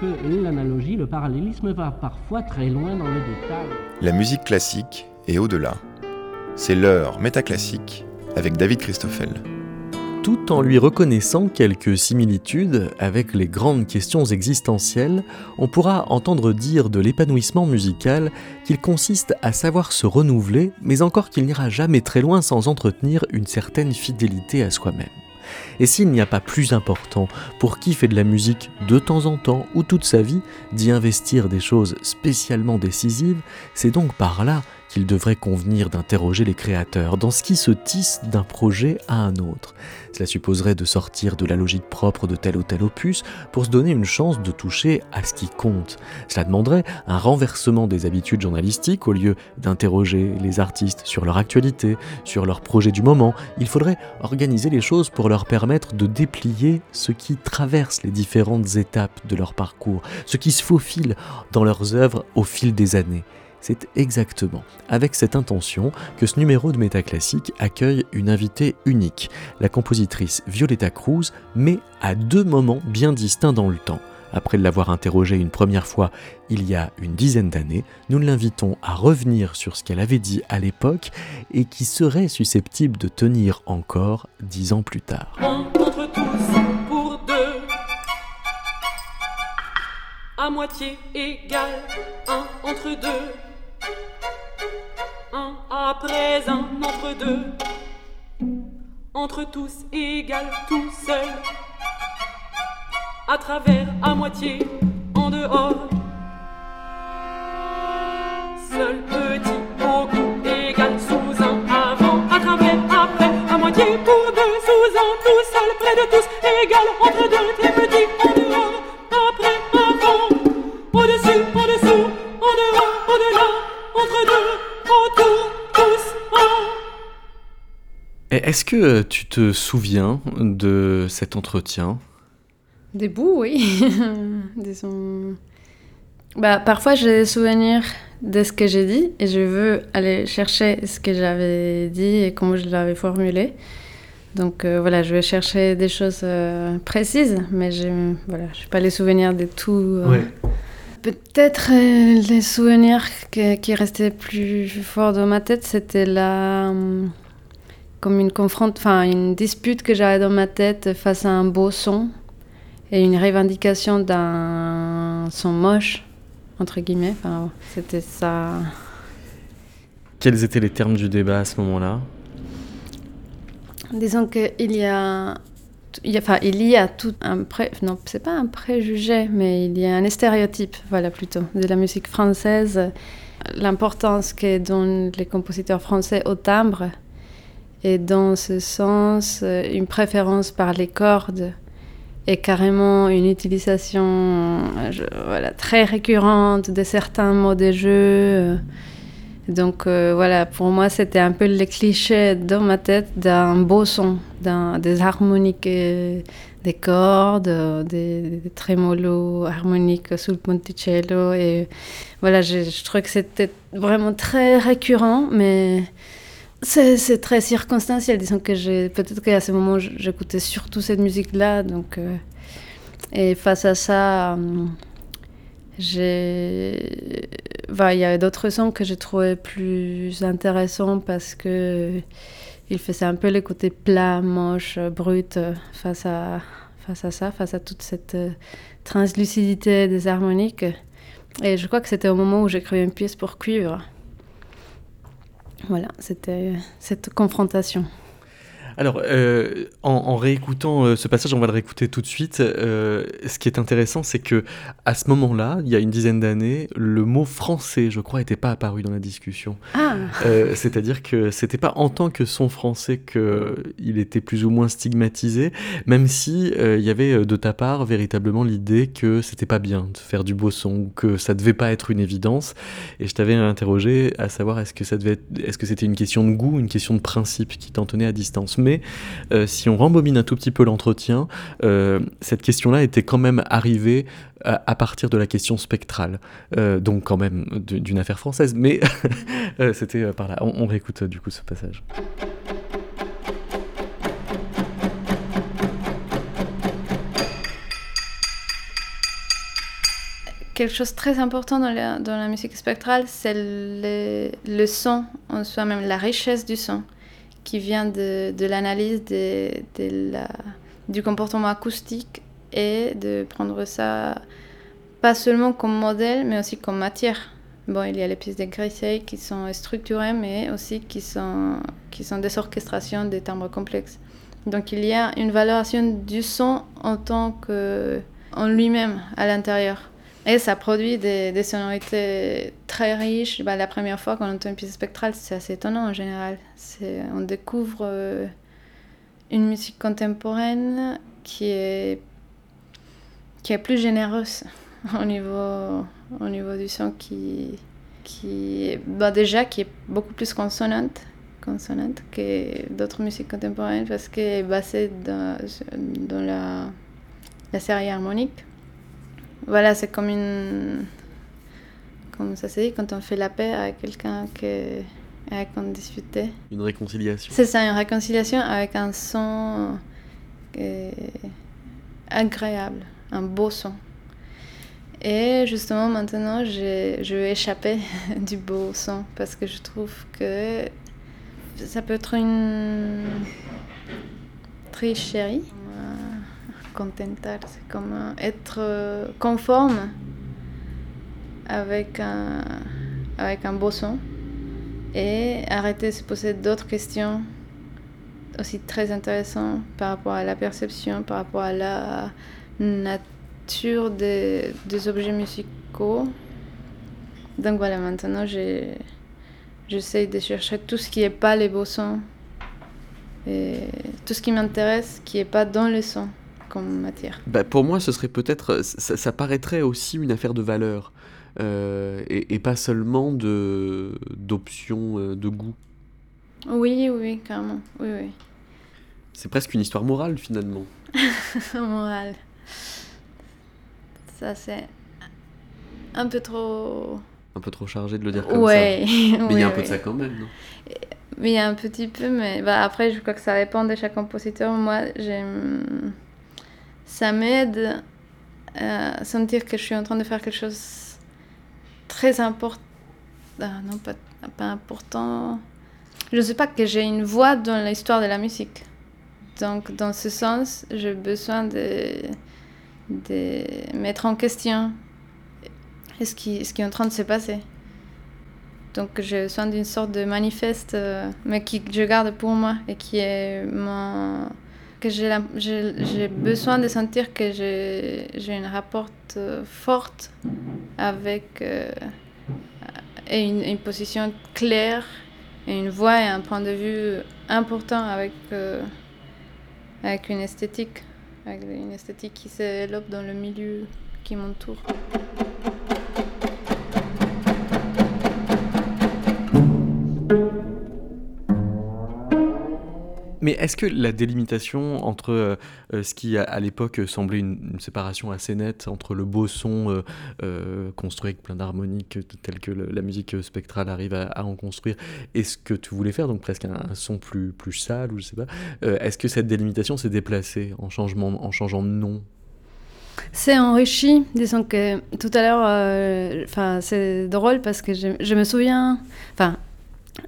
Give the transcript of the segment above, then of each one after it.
que l'analogie, le parallélisme va parfois très loin dans le détail. La musique classique est au-delà. C'est l'heure métaclassique avec David Christoffel tout en lui reconnaissant quelques similitudes avec les grandes questions existentielles, on pourra entendre dire de l'épanouissement musical qu'il consiste à savoir se renouveler, mais encore qu'il n'ira jamais très loin sans entretenir une certaine fidélité à soi-même. Et s'il n'y a pas plus important pour qui fait de la musique de temps en temps ou toute sa vie d'y investir des choses spécialement décisives, c'est donc par là qu'il devrait convenir d'interroger les créateurs dans ce qui se tisse d'un projet à un autre. Cela supposerait de sortir de la logique propre de tel ou tel opus pour se donner une chance de toucher à ce qui compte. Cela demanderait un renversement des habitudes journalistiques au lieu d'interroger les artistes sur leur actualité, sur leur projet du moment. Il faudrait organiser les choses pour leur permettre de déplier ce qui traverse les différentes étapes de leur parcours, ce qui se faufile dans leurs œuvres au fil des années. C'est exactement avec cette intention que ce numéro de Métaclassique accueille une invitée unique, la compositrice Violetta Cruz, mais à deux moments bien distincts dans le temps. Après l'avoir interrogée une première fois il y a une dizaine d'années, nous l'invitons à revenir sur ce qu'elle avait dit à l'époque et qui serait susceptible de tenir encore dix ans plus tard. Un après un entre deux, entre tous égal, tout seul, à travers, à moitié, en dehors. Seul petit, beaucoup égal, sous un, avant, à travers, après, à moitié, pour deux, sous un, tout seul, près de tous, égal, entre deux, Est-ce que tu te souviens de cet entretien? Des bouts, oui. bah, parfois, j'ai des souvenirs de ce que j'ai dit et je veux aller chercher ce que j'avais dit et comment je l'avais formulé. Donc euh, voilà, je vais chercher des choses euh, précises, mais je n'ai voilà, pas les souvenirs de tout. Euh, Peut-être euh, les souvenirs qui restaient plus forts dans ma tête, c'était la hum, comme une confronte, enfin une dispute que j'avais dans ma tête face à un beau son et une revendication d'un son moche entre guillemets. Enfin, c'était ça. Quels étaient les termes du débat à ce moment-là? Disons qu'il y a il y a, enfin, il y a tout un pré... non, c'est pas un préjugé, mais il y a un stéréotype, voilà plutôt, de la musique française, l'importance que donnent les compositeurs français au timbre, et dans ce sens, une préférence par les cordes et carrément une utilisation voilà, très récurrente de certains mots de jeu. Donc euh, voilà, pour moi, c'était un peu le cliché dans ma tête d'un beau son, des harmoniques, euh, des cordes, euh, des, trémolos harmoniques sous le ponticello. Et voilà, je, je trouve que c'était vraiment très récurrent, mais c'est très circonstanciel. Disons que peut-être qu'à ce moment, j'écoutais surtout cette musique-là. Donc, et face à ça, j'ai il y a d'autres sons que j'ai trouvé plus intéressants parce que il faisait un peu les côtés plats, moches, bruts face à, face à ça, face à toute cette euh, translucidité des harmoniques. Et je crois que c'était au moment où j'écrivais une pièce pour cuivre. Voilà, c'était cette confrontation. Alors, euh, en, réécoutant euh, ce passage, on va le réécouter tout de suite. Euh, ce qui est intéressant, c'est que à ce moment-là, il y a une dizaine d'années, le mot français, je crois, n'était pas apparu dans la discussion. Ah. C'est-à-dire que c'était pas en tant que son français qu'il était plus ou moins stigmatisé, même si il y avait de ta part véritablement l'idée que c'était pas bien de faire du beau son, que ça devait pas être une évidence. Et je t'avais interrogé à savoir est-ce que ça devait, est-ce que c'était une question de goût, une question de principe qui t'en tenait à distance? Mais euh, si on rembobine un tout petit peu l'entretien, euh, cette question-là était quand même arrivée à, partir de la question spectrale, euh, donc quand même d'une affaire française, mais c'était par là. On, réécoute du coup ce passage. quelque chose très important dans la, dans la musique spectrale, c'est le, le, son en soi-même, la richesse du son, qui vient de, de l'analyse de, de la, du comportement acoustique et de prendre ça pas seulement comme modèle, mais aussi comme matière. Bon, il y a les pistes de Grissey qui sont structurées, mais aussi qui sont, qui sont des orchestrations des timbres complexes. Donc il y a une valorisation du son en tant que en lui-même à l'intérieur. Et ça produit des, des sonorités très riches. Bah, la première fois qu'on entend une piste spectrale, c'est assez étonnant en général. On découvre euh, une musique contemporaine qui est, qui est plus généreuse au niveau, au niveau du son, qui, qui bah déjà qui est beaucoup plus consonante, consonante que d'autres musiques contemporaines parce qu'elle est basée dans, dans la, la série harmonique. Voilà, c'est comme une. Comme ça se dit, quand on fait la paix avec quelqu'un que, avec on discutait. Une réconciliation. C'est ça, une réconciliation avec un son euh, agréable, un beau son. Et justement, maintenant, je, je vais échapper du beau son parce que je trouve que ça peut être une tricherie contentar, c'est comme euh, être euh, conforme avec un, avec un beau son et arrêter de se poser d'autres questions aussi très intéressantes par rapport à la perception, par rapport à la nature des, des objets musicaux. Donc voilà, maintenant j'essaie de chercher tout ce qui n'est pas les beaux sons et tout ce qui m'intéresse qui n'est pas dans le son matière bah, Pour moi, ce serait peut-être. Ça, paraîtrait aussi une affaire de valeur. Euh, et, pas seulement de d'options euh, de goût. Oui, oui, carrément. Oui, oui. C'est presque une histoire morale finalement. morale. Ça, c'est un peu trop. Un peu trop chargé de le dire comme ouais. ça. Mais il y a un peu de ça quand même, non? Mais il y a un petit peu, mais bah, après, je crois que ça dépend de chaque compositeur. Moi, j'aime ça m'aide à sentir que je suis en train de faire quelque chose très important. Ah, non, pas, important. Je ne sais pas que j'ai une voix dans l'histoire de la musique. Donc, dans ce sens, j'ai besoin de, de mettre en question ce qui, ce qui est en train de se passer. Donc, j'ai besoin d'une sorte de manifeste, euh, mais que je garde pour moi et qui est mon j'ai besoin de sentir que j'ai un rapport euh, forte avec euh, et une, une, position claire et une voix et un point de vue important avec, euh, avec une esthétique, avec une esthétique qui se dans le milieu qui m'entoure. Mais est-ce que la délimitation entre euh, euh, ce qui à, l'époque semblait une, séparation assez nette entre le beau son euh, construit avec plein d'harmoniques tel que la musique spectrale arrive à, en construire et ce que tu voulais faire, donc presque un, son plus, plus sale ou je sais pas, est-ce que cette délimitation s'est déplacée en, changement, en changeant de nom? C'est enrichi, disons que tout à l'heure, enfin c'est drôle parce que je, je me souviens, enfin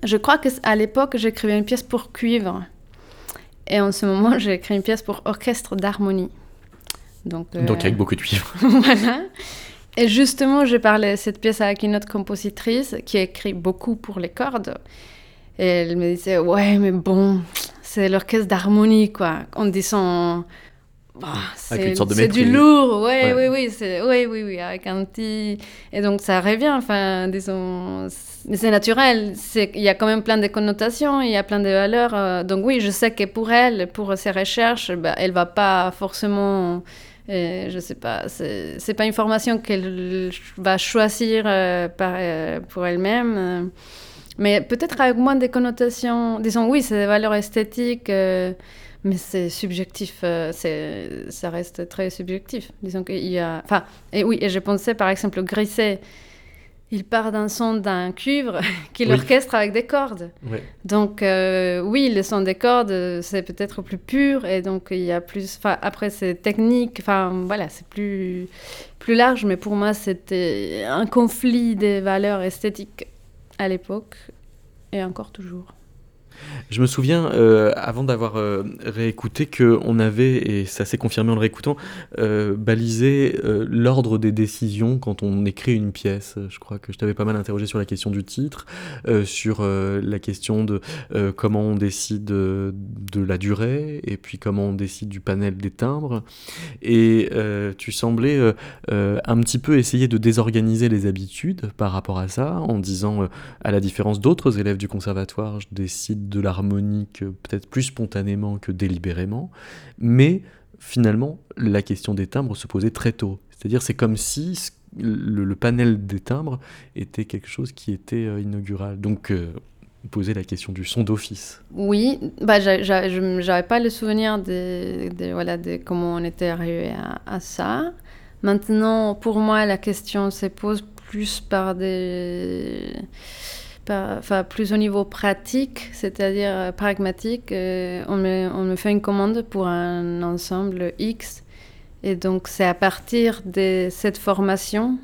je crois qu'à l'époque j'écrivais une pièce pour cuivre et en ce moment, j'ai écrit une pièce pour orchestre d'harmonie. Donc, euh, Donc avec beaucoup de cuivre. voilà. Et justement, j'ai parlé de cette pièce avec une autre compositrice qui a écrit beaucoup pour les cordes. Et elle me disait, ouais, mais bon, c'est l'orchestre d'harmonie, quoi. En disant, bah, c'est du lourd, ouais, oui, oui, c'est, oui, oui, oui, avec un petit. Et donc ça revient, enfin, disons, c'est naturel. Il y a quand même plein de connotations, il y a plein de valeurs. Euh, donc oui, je sais que pour elle, pour ses recherches, bah, elle va pas forcément, euh, je sais pas, c'est, pas une formation qu'elle va choisir euh, pour elle-même, mais peut-être avec moins de connotations. Disons, oui, c'est des valeurs esthétiques. Mais c'est subjectif, ça reste très subjectif. Disons qu'il y a. Enfin, et oui, et je pensais par exemple Grisset. Il part d'un son d'un cuivre qu'il Oui. orchestre avec des cordes. Donc euh, oui, le son des cordes, euh, c'est peut-être plus pur et donc il y a plus. Après c'est technique. Enfin voilà, c'est plus plus large. Mais pour moi, c'était un conflit des valeurs esthétiques à l'époque et encore toujours. Je me souviens, euh, avant d'avoir euh, réécouté, qu'on avait, et ça s'est confirmé en le réécoutant, euh, balisé euh, l'ordre des décisions quand on écrit une pièce. Je crois que je t'avais pas mal interrogé sur la question du titre, sur la question de comment on décide de la durée, et puis comment on décide du panel des timbres. Et tu semblais un petit peu essayer de désorganiser les habitudes par rapport à ça, en disant, à la différence d'autres élèves du conservatoire, je décide de l'harmonique euh, peut-être plus spontanément que délibérément, mais finalement, la question des timbres se posait très tôt. C'est-à-dire, c'est comme si le, panel des timbres était quelque chose qui était euh, inaugural. Donc, euh, poser la question du son d'office. Oui, bah, j'a- j'a- je n'avais pas le souvenir de, de, voilà, de comment on était arrivé à, à ça. Maintenant, pour moi, la question se pose plus par des... Enfin, plus au niveau pratique, c'est-à-dire euh, pragmatique. Euh, on, me, fait une commande pour un ensemble X. Et donc, c'est à partir de cette formation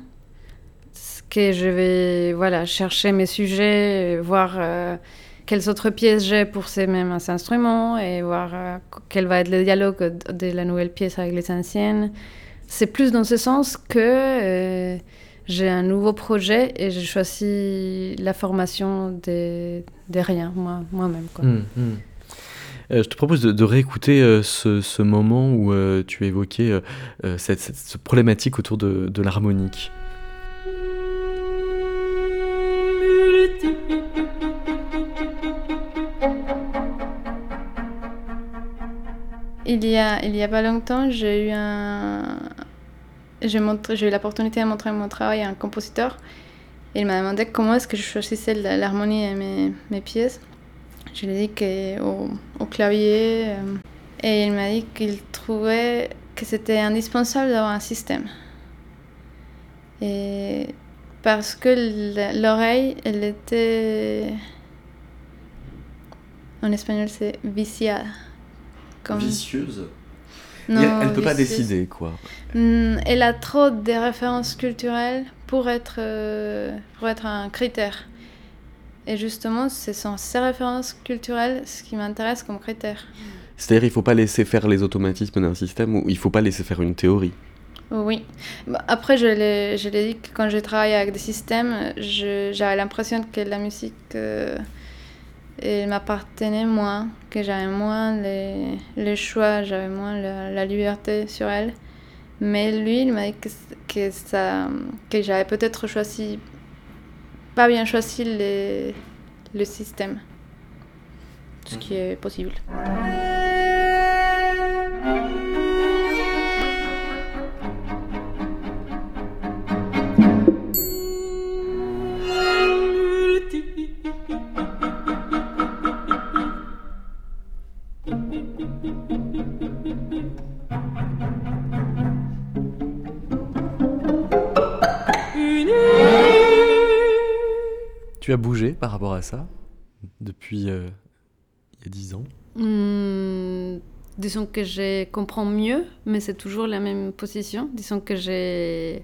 que je vais voilà, chercher mes sujets, voir... euh, quelles autres pièces j'ai pour ces mêmes instruments et voir quel va être le dialogue de la nouvelle pièce avec les anciennes. C'est plus dans ce sens que j'ai un nouveau projet et j'ai choisi la formation des des rien, moi, moi-même. quoi. Hum, hum. Euh, je te propose de, de réécouter euh, ce, ce moment où euh, tu évoquais cette, cette- cette problématique autour de, de l'harmonique. Il y a, il y a pas longtemps, j'ai eu un... J'ai eu l'opportunité de montrer mon travail à un compositeur. Il m'a demandé comment est-ce que je choisissais l'harmonie et mes, mes pièces. Je lui ai dit qu'au au clavier. euh, et il m'a dit qu'il trouvait que c'était indispensable d'avoir un système. Et parce que l'oreille, elle était... En espagnol, c'est viciada. Comme- Vicieuse. Non, elle peut pas décider, quoi. Hmm, elle a trop de références culturelles pour être, euh, pour être un critère. Et justement, ce sont ces références culturelles ce qui m'intéresse comme critère. C'est-à-dire, il faut pas laisser faire les automatismes d'un système ou il faut pas laisser faire une théorie. Oui. Bah, Après, je l'ai dit que quand je travaille avec des systèmes, j'avais l'impression que la musique euh, elle m'appartenait moins, que j'avais moins les, les choix, j'avais moins la, la liberté sur elle. Mais lui, il m'a dit que, que, ça, que j'avais peut-être choisi, pas bien choisi les- le système. Ce qui est possible. Tu as bougé par rapport à ça depuis euh, il y a dix ans? Hmm, disons que je comprends mieux, mais c'est toujours la même position. Disons que j'ai.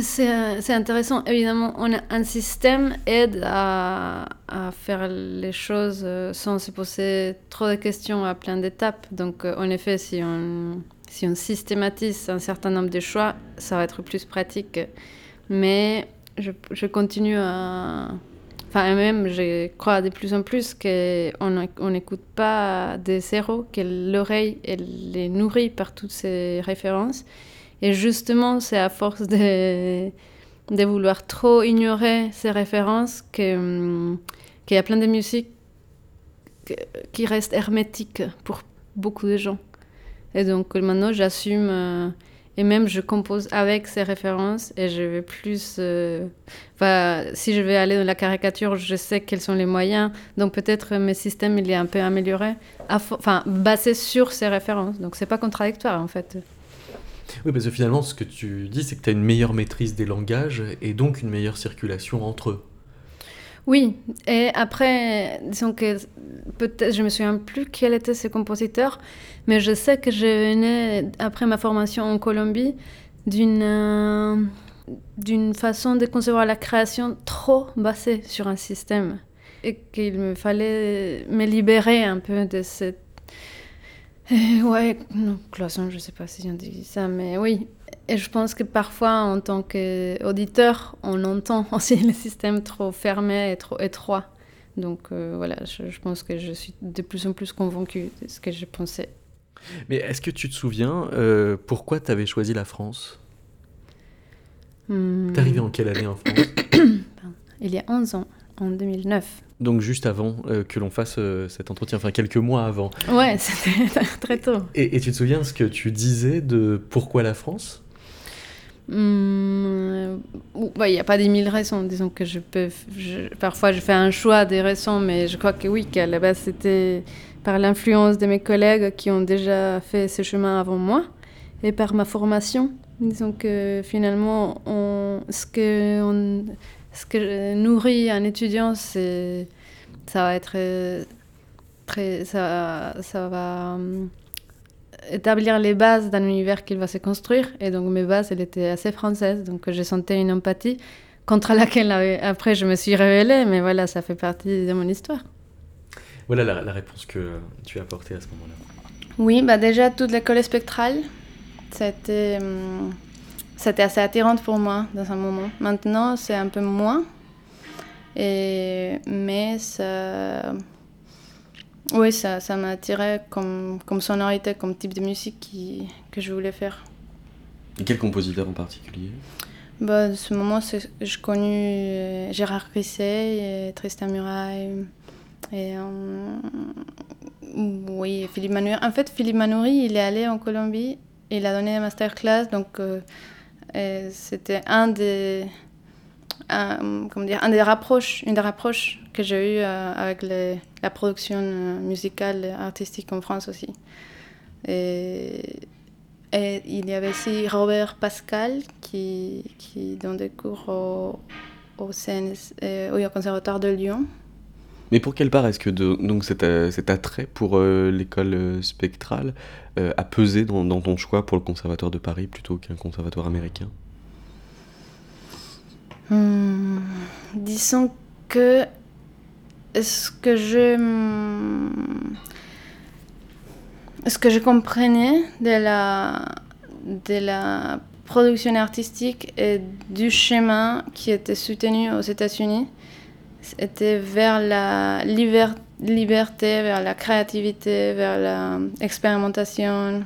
C'est c'est intéressant. Évidemment, on a un système aide à, à faire les choses euh, sans se poser trop de questions à plein d'étapes. Donc, euh, en effet, si on, si on systématise un certain nombre de choix, ça va être plus pratique. Mais je, continue à, Enfin, même, je crois de plus en plus qu'on n'écoute pas des zéros, que l'oreille, elle est nourrie par toutes ces références. Et justement, c'est à force de, de vouloir trop ignorer ces références qu'il y a plein de musiques que- qui restent hermétiques pour beaucoup de gens. Et donc maintenant, j'assume, euh, et même je compose avec ces références, et je vais plus... euh, Enfin, si je vais aller dans la caricature, je sais quels sont les moyens. Donc peut-être mes systèmes, il est un peu amélioré, enfin basé sur ces références. Donc c'est pas contradictoire en fait. Oui, parce que finalement, ce que tu dis, c'est que tu as une meilleure maîtrise des langages et donc une meilleure circulation entre eux. Oui, et après, disons que peut-être, je me souviens plus quel était ce compositeur, mais je sais que je venais, après ma formation en Colombie, d'une d'une façon de concevoir la création trop basée sur un système. Et qu'il me fallait me libérer un peu de cette. Euh, ouais, non, cloison, je sais pas si on dit ça, mais oui. Et je pense que parfois, en tant qu'auditeur, on entend aussi le système trop fermé et trop étroit. Donc euh, voilà, je, je, pense que je suis de plus en plus convaincue de ce que je pensais. Mais est-ce que tu te souviens euh, pourquoi tu avais choisi la France? Hmm. T'es arrivé en quelle année en France? Il y a 11 ans, en 2009. Donc juste avant euh, que l'on fasse euh, cet entretien, enfin quelques mois avant. Ouais, c'était très tôt. Et, et, tu te souviens ce que tu disais de pourquoi la France? Hmm, il n'y a pas des mille raisons. Disons que je peux. Parfois, je fais un choix des raisons, mais je crois que oui, qu'à la base, c'était par l'influence de mes collègues qui ont déjà fait ce chemin avant moi et par ma formation. Disons que finalement, on, ce, que on, ce que nourrit un étudiant, c'est. Ça va être. Très, ça, ça va établir les bases d'un univers qu'il va se construire. Et donc mes bases, elles étaient assez françaises, donc je sentais une empathie contre laquelle après je me suis révélée, mais voilà, ça fait partie de mon histoire. Voilà la, la réponse que tu as apportée à ce moment-là. Oui, bah déjà toute l'école spectrale, c'était c'était assez attirante pour moi dans un moment. Maintenant, c'est un peu moins, et mais ça oui, ça, ça m'a attiré comme, comme sonorité, comme type de musique qui, que je voulais faire. Et quel compositeur en particulier? Bah, À ce moment, j'ai connu Gérard Grisset, et Tristan Muraille, et euh, oui, Philippe Manoury. En fait, Philippe Manoury, il est allé en Colombie, il a donné un masterclass, donc euh, c'était un des comment dire, un des rapproches, une des rapproches que j'ai eu euh, avec la production musicale et artistique en France aussi. Et, il y avait aussi Robert Pascal qui, donne des cours au, euh, Conservatoire de Lyon. Mais pour quelle part est-ce que donc cet, attrait pour euh, l'école spectrale euh, a pesé dans, ton choix pour le Conservatoire de Paris plutôt qu'un conservatoire américain? Hum, disons que ce que je ce que je comprenais de la de la production artistique et du chemin qui était soutenu aux États-Unis était vers la liber liberté, vers la créativité, vers l'expérimentation.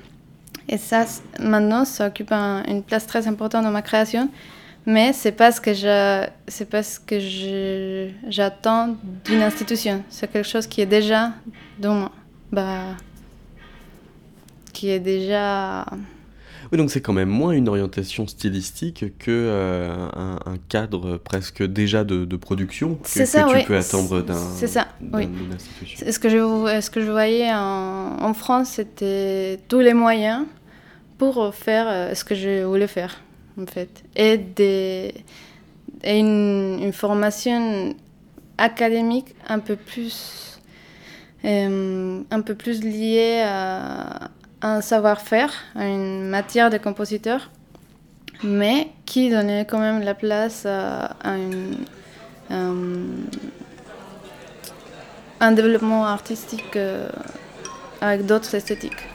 Et ça, maintenant, ça occupe un, une place très importante dans ma création mais c'est pas ce que je c'est pas ce que j'attends d'une institution c'est quelque chose qui est déjà dans moi bah qui est déjà oui donc c'est quand même moins une orientation stylistique que euh, un, un, cadre presque déjà de, de production que, c'est ça, tu oui. peux attendre d'un c'est ça oui institution. ce que je ce que je voyais en, en France c'était tous les moyens pour faire ce que je voulais faire en fait, et, une, formation académique un peu plus, euh, un peu plus liée à, un savoir-faire, à une matière de compositeur, mais qui donnait quand même la place à, un, un développement artistique euh, avec d'autres esthétiques.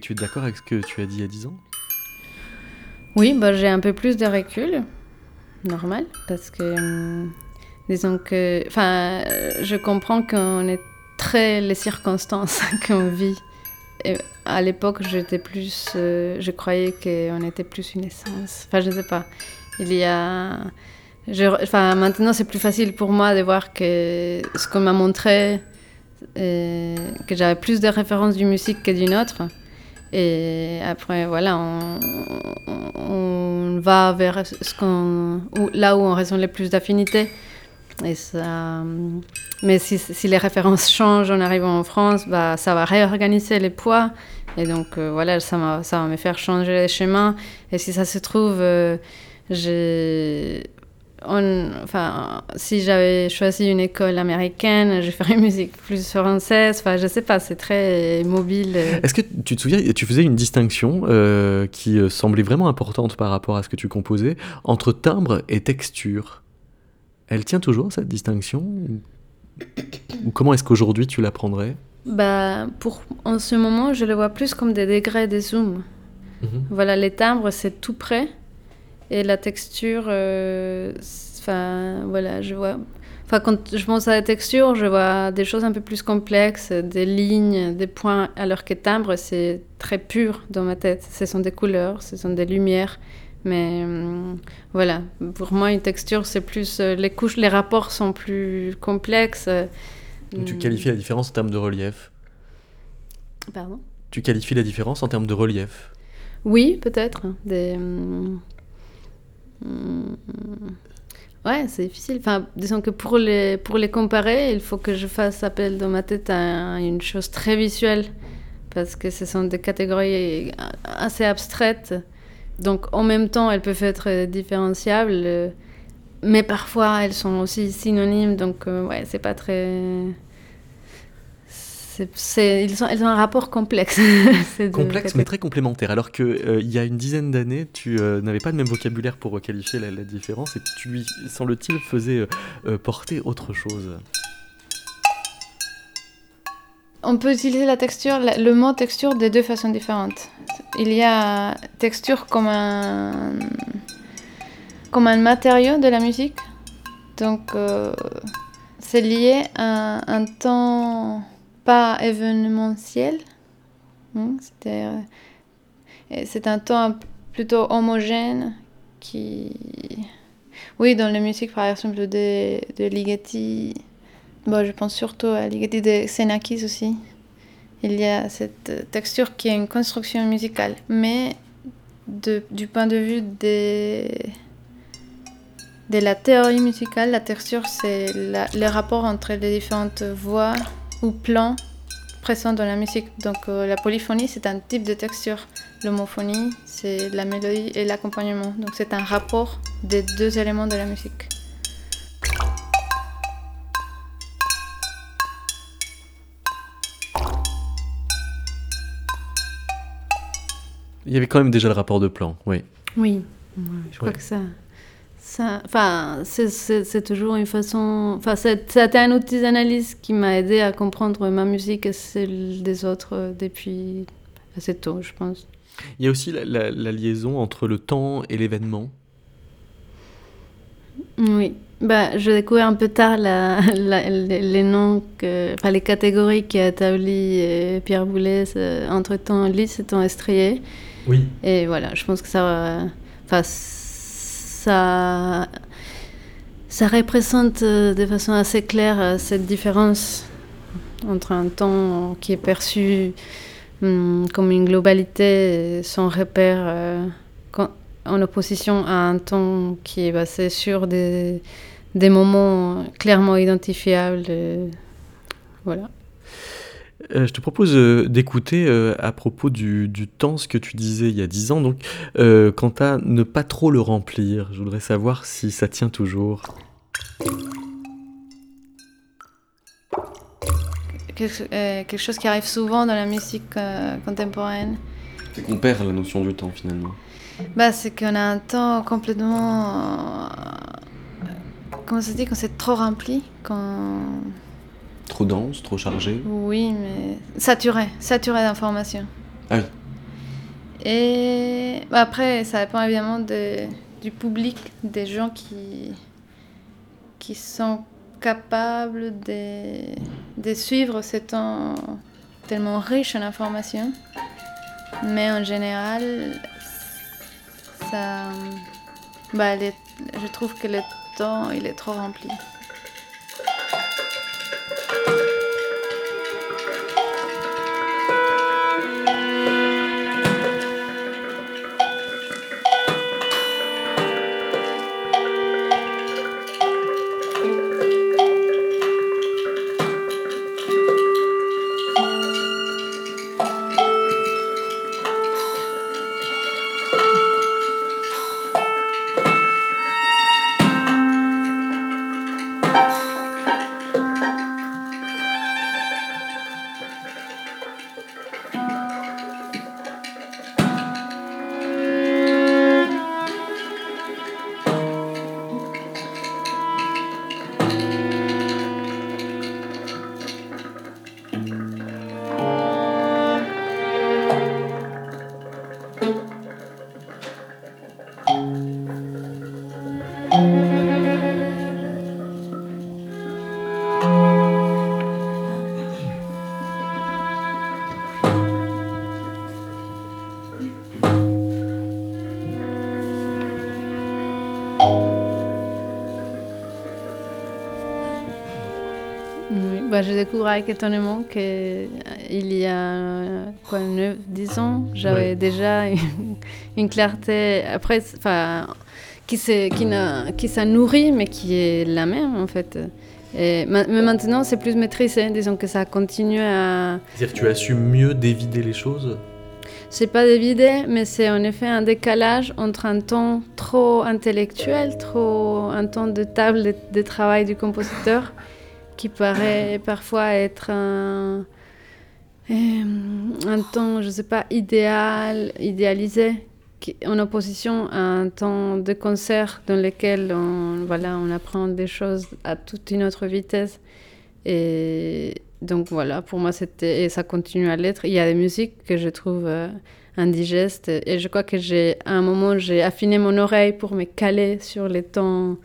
Tu es d'accord avec ce que tu as dit il y a 10 ans? Oui, bah, j'ai un peu plus de recul. normal parce que, hum, disons que, enfin, euh, je comprends qu'on est très les circonstances qu'on vit. À l'époque, j'étais plus, euh, je croyais qu'on était plus une essence. Enfin, je sais pas. Il y a, enfin, maintenant c'est plus facile pour moi de voir que ce qu'on m'a montré, euh, que j'avais plus de références d'une musique que d'une autre. Et après, voilà, on, on- va vers ce qu'on, là où on ressent le plus d'affinités. Et ça, mais si, si les références changent en arrivant en France, bah, ça va réorganiser les poids. Et donc, euh, voilà, ça, va- ça va me faire changer les chemins. Et si ça se trouve, euh, j'ai. On- enfin, si j'avais choisi une école américaine, je ferais une musique plus française. Enfin, je sais pas, c'est très mobile. Est-ce que tu te souviens, tu faisais une distinction euh, qui euh, semblait vraiment importante par rapport à ce que tu composais entre timbre et texture? Elle tient toujours cette distinction? Ou- comment est-ce qu'aujourd'hui tu l'apprendrais? Bah, pour, en ce moment, je le vois plus comme des degrés de zoom. Voilà, les timbres, c'est tout près. Et la texture, euh, enfin, voilà, je vois. Enfin, quand je pense à la texture, je vois des choses un peu plus complexes, des lignes, des points, alors que timbre, c'est très pur dans ma tête. Ce sont des couleurs, ce sont des lumières. Mais hum, voilà, pour moi, une texture, c'est plus. euh, les couches, les rapports sont plus complexes. Donc, Tu hum, qualifies la différence en termes de relief? Pardon? Tu qualifies la différence en termes de relief? Oui, peut-être. Des... hum, hum, Ouais, c'est difficile. Enfin, disons que pour les, pour les comparer, il faut que je fasse appel dans ma tête à une chose très visuelle, parce que ce sont des catégories assez abstraites. Donc, en même temps, elles peuvent être différenciables, mais parfois, elles sont aussi synonymes. Donc, euh, ouais, c'est pas très... c'est- Ils, ont, elles ont un rapport complexe. Complexe mais très complémentaire. Alors que euh, il y a une dizaine d'années, tu euh, n'avais pas le même vocabulaire pour qualifier la, la différence et tu lui, semble-t-il, faisais euh, euh, porter autre chose. On peut utiliser la texture, la- le mot texture de deux façons différentes. Il y a texture comme un, comme un matériau de la musique. Donc, euh, c'est lié à un temps pas événementiel. Euh, c'est un temps plutôt homogène qui... Oui, dans la musique, par exemple, de, Ligeti, Bon, je pense surtout à Ligeti de Xenakis aussi. Il y a cette texture qui est une construction musicale, mais du point de vue de la théorie musicale, la texture, c'est le rapport entre les différentes voix ou plans présents dans la musique. Donc euh, la polyphonie, c'est un type de texture. L'homophonie, c'est la mélodie et l'accompagnement. Donc c'est un rapport des deux éléments de la musique. Il y avait quand même déjà le rapport de plan, oui. Oui, je crois Ouais. que ça. Enfin, c'est- toujours une façon. Enfin, c'était un outil d'analyse qui m'a aidé à comprendre ma musique et celle des autres euh, depuis assez tôt, je pense. Il y a aussi la, la- la liaison entre le temps et l'événement. Oui. Bah, je découvre un peu tard la, les, noms, que, enfin, les catégories qu'a établi euh, Pierre Boulez euh, entre temps lisse et temps estrié. Oui. Et voilà, je pense que ça, enfin, ça, ça représente euh, de façon assez claire euh, cette différence entre un temps qui est perçu hum, comme une globalité sans repère, euh, en opposition à un temps qui est basé sur des, moments clairement identifiables. voilà. Euh, je te propose euh, d'écouter euh, à propos du, du temps ce que tu disais il y a 10 ans, donc euh, quant à ne pas trop le remplir. Je voudrais savoir si ça tient toujours. Quelque, euh, quelque chose qui arrive souvent dans la musique euh, contemporaine. C'est qu'on perd la notion du temps finalement. Bah, c'est qu'on a un temps complètement. comment ça se dit? Quand c'est trop rempli quand... Trop dense, trop chargé. Oui, mais. Saturé, saturé d'informations. Ah oui. Et bah, après, ça dépend évidemment de du public, des gens qui, qui sont capables de, de suivre ce temps tellement riche en informations. Mais en général, ça, bah, les- je trouve que le temps il est trop rempli. Oui, bah, je découvre avec étonnement qu'il y a quoi, 9, 10 ans, j'avais Ouais. déjà une, une clarté après, qui qui, qui s'en nourrit, mais qui est la même en fait. Et, ma- mais maintenant, c'est plus maîtrisé. Disons que ça continue à. C'est-à-dire que tu assumes mieux d'évider les choses? C'est pas d'évider, mais c'est en effet un décalage entre un temps trop intellectuel, trop un temps de table de, de travail du compositeur, qui paraît parfois être un, euh, un temps, je sais pas, idéal, idéalisé, qui- en opposition à un temps de concert dans lequel on, voilà, on apprend des choses à toute une autre vitesse. Et donc voilà, pour moi, c'était, et ça continue à l'être. Il y a des musiques que je trouve euh, indigestes, et je crois que j'ai, à un moment, j'ai affiné mon oreille pour me caler sur les temps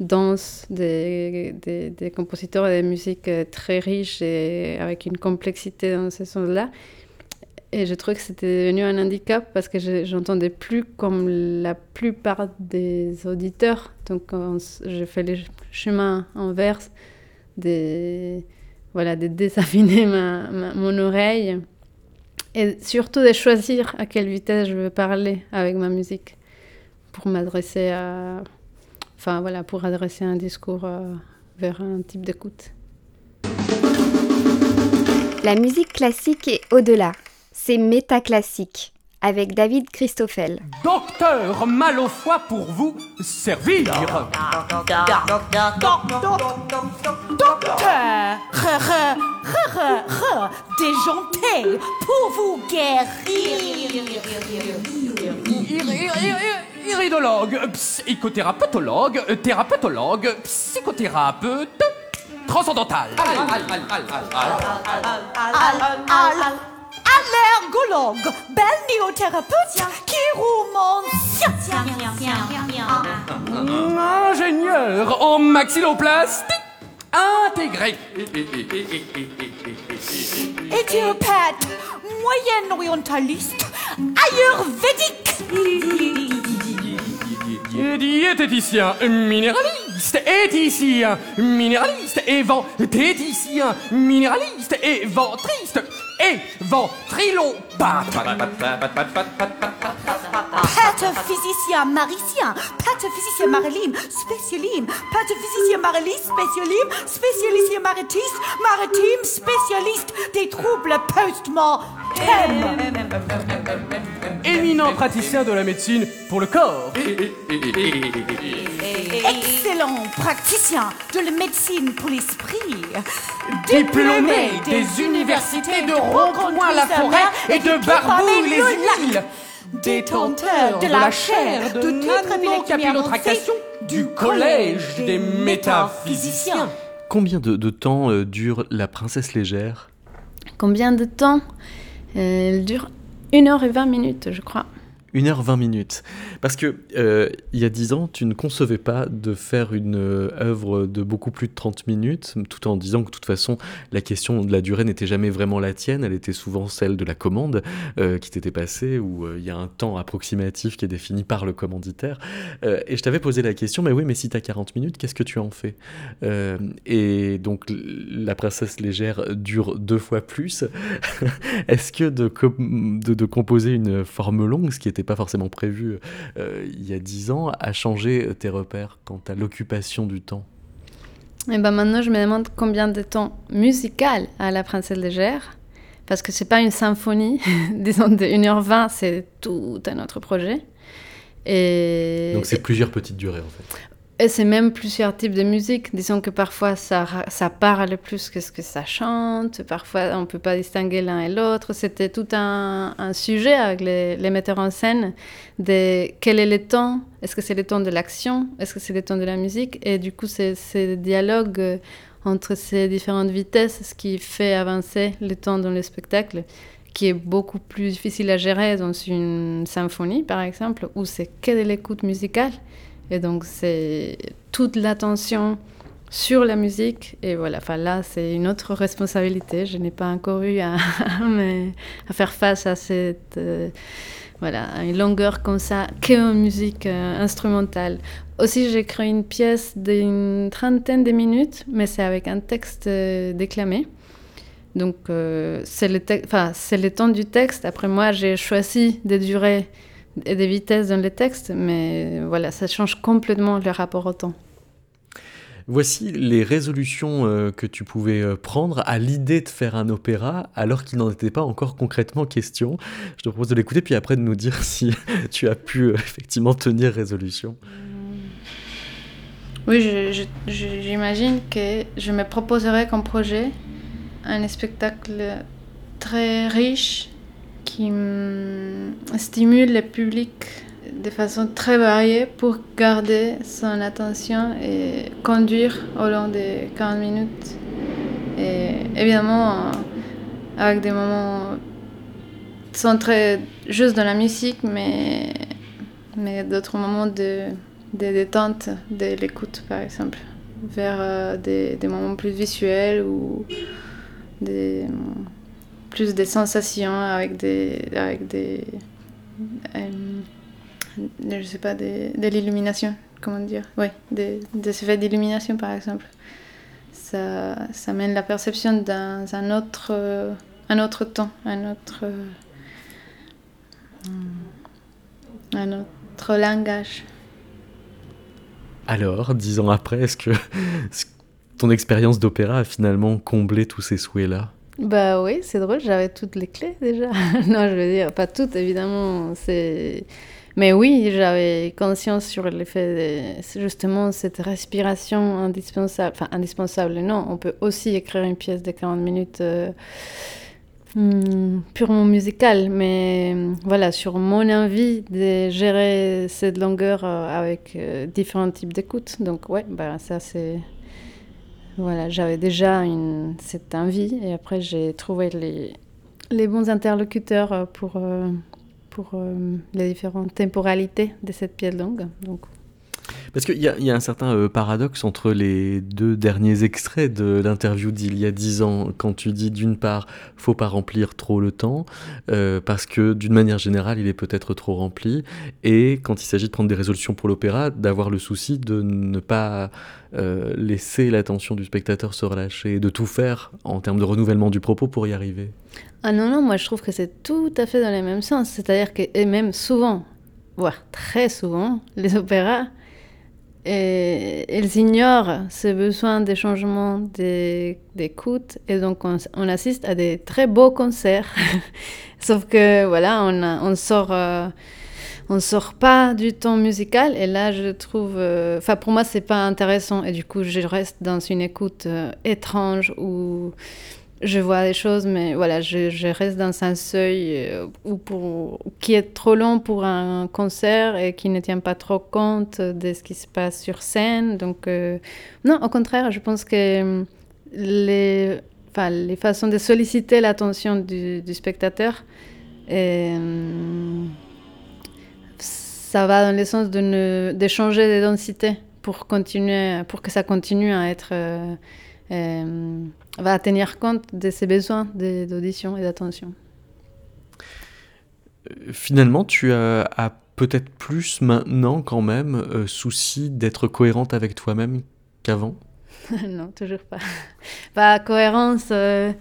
denses des, des, compositeurs et des musiques euh, très riches et avec une complexité dans ces sons-là. Et je trouvais que c'était devenu un handicap parce que je- j'entendais plus comme la plupart des auditeurs. Donc, on je fais le chemin inverse de, voilà, de désaffiner ma- mon oreille et surtout de choisir à quelle vitesse je veux parler avec ma musique pour m'adresser à. Enfin, voilà, pour adresser un discours euh, vers un type d'écoute. La musique classique est au-delà. C'est métaclassique avec David Christoffel. Docteur mal au foie pour vous servir. Docteur, déjanté pour vous guérir. Ir- ir- ir- Iridologue, psychothérapeutologue, thérapeutologue, psychothérapeute, transcendantal. Al- Allergologue, balnéothérapeute, chiromancien. Ingénieur en maxilloplastie intégré. Éthiopathe, moyen-orientaliste, ayurvédique. Diététicien, minéraliste, éthicien, minéraliste, et ventéticien, minéraliste, et ventriste, et ventrilopath. Pathophysicien maricien, pathophysicien mariline, spécialine, pathophysicien marilis, spécialine, spécialicien maritiste, maritime, spécialiste des troubles post-mortem. Éminent praticien de la médecine pour le corps. Excellent praticien de la médecine pour l'esprit. Diplômé des universités de Roncoin-la-Forêt et de Barbouille-les-Îles. Détenteur de la chaire de nanocapillotractation du Collège des métaphysiciens. Combien de, de temps euh, dure La Princesse Légère? Combien de temps? Euh, Elle dure 1 heure et 20 minutes, je crois. 1h20 minutes. Parce que euh, il y a 10 ans, tu ne concevais pas de faire une euh, œuvre de beaucoup plus de 30 minutes, tout en disant que de toute façon, la question de la durée n'était jamais vraiment la tienne, elle était souvent celle de la commande euh, qui t'était passée, où il y a un temps approximatif qui est défini par le commanditaire. et je t'avais posé la question, mais oui, mais si tu as 40 minutes, qu'est-ce que tu en fais? Et donc, la princesse légère dure deux fois plus. Est-ce que de, de, composer une forme longue, ce qui n'était pas forcément prévu euh, il y a dix ans, a changé tes repères quant à l'occupation du temps? Et eh ben maintenant, je me demande combien de temps musical à la princesse légère. Parce que c'est pas une symphonie, disons de 1h20, c'est tout un autre projet. Et... Donc c'est plusieurs petites durées en fait. Et c'est même plusieurs types de musique. Disons que parfois ça, ça parle plus que ce que ça chante. Parfois on ne peut pas distinguer l'un et l'autre. C'était tout un, sujet avec les, les, metteurs en scène de quel est le temps. Est-ce que c'est le temps de l'action? Est-ce que c'est le temps de la musique? Et du coup, c'est ces dialogues euh, entre ces différentes vitesses, ce qui fait avancer le temps dans le spectacle qui est beaucoup plus difficile à gérer dans une symphonie, par exemple, où c'est que de l'écoute musicale. Et donc, c'est toute l'attention sur la musique. Et voilà, enfin là, c'est une autre responsabilité. Je n'ai pas encore eu à, faire face à cette euh, voilà, une longueur comme ça qu'en musique euh, instrumentale. Aussi, j'ai créé une pièce d'une trentaine de minutes, mais c'est avec un texte euh, déclamé. Donc, c'est le, le temps du texte. Après, moi, j'ai choisi de durer et des vitesses dans les textes, mais voilà, ça change complètement le rapport au temps. Voici les résolutions euh, que tu pouvais euh, prendre à l'idée de faire un opéra alors qu'il n'en était pas encore concrètement question. Je te propose de l'écouter puis après de nous dire si tu as pu euh, effectivement tenir résolution. Oui, j'imagine que je me proposerais comme projet un spectacle très riche qui stimule le public de façon très variée pour garder son attention et conduire au long des 40 minutes. Et évidemment, avec des moments centrés juste dans la musique, mais, mais d'autres moments de, de détente de l'écoute, par exemple, vers euh, des, des moments plus visuels ou des plus des sensations avec des avec des euh, je sais pas des, de l'illumination comment dire? Oui des, des effets d'illumination par exemple. Ça ça mène la perception dans un autre un autre temps un autre un autre langage. Alors dix ans après est-ce que ton expérience d'opéra a finalement comblé tous ces souhaits là bah oui, c'est drôle, j'avais toutes les clés déjà. non, je veux dire, pas toutes évidemment. C'est... Mais oui, j'avais conscience sur l'effet de justement cette respiration indispensable. Enfin, indispensable, non, on peut aussi écrire une pièce de 40 minutes euh, hmm, purement musicale, mais voilà, sur mon envie de gérer cette longueur euh, avec euh, différents types d'écoute. Donc, ouais, bah, ça c'est voilà, j'avais déjà cette envie et après j'ai trouvé les, les bons interlocuteurs euh, pour, euh, pour euh, les différentes temporalités de cette pièce longue. Parce qu'il y, y, a un certain euh, paradoxe entre les deux derniers extraits de l'interview d'il y a dix ans, quand tu dis d'une part, faut pas remplir trop le temps, euh, parce que d'une manière générale, il est peut-être trop rempli, et quand il s'agit de prendre des résolutions pour l'opéra, d'avoir le souci de ne pas euh, laisser l'attention du spectateur se relâcher, de tout faire en termes de renouvellement du propos pour y arriver. Ah non, non, moi je trouve que c'est tout à fait dans le même sens, c'est-à-dire que, et même souvent, voire très souvent, les opéras et elles ignorent ce besoin de changement d'écoute et donc on, on, assiste à des très beaux concerts. Sauf que voilà, on, on sort, euh, on sort pas du ton musical et là je trouve, euh, enfin pour moi c'est pas intéressant et du coup je reste dans une écoute euh, étrange où je vois des choses, mais voilà, je, reste dans un seuil euh, où qui est trop long pour un concert et qui ne tient pas trop compte de ce qui se passe sur scène. Donc, euh, non, au contraire, je pense que euh, les, enfin, les façons de solliciter l'attention du, spectateur, ça va dans le sens de, ne, de changer de densité pour, pour que ça continue à être. Va tenir compte de ses besoins d'audition et d'attention. Finalement, tu as, as peut-être plus maintenant quand même euh, souci d'être cohérente avec toi-même qu'avant? non, toujours pas. Bah, cohérence, euh,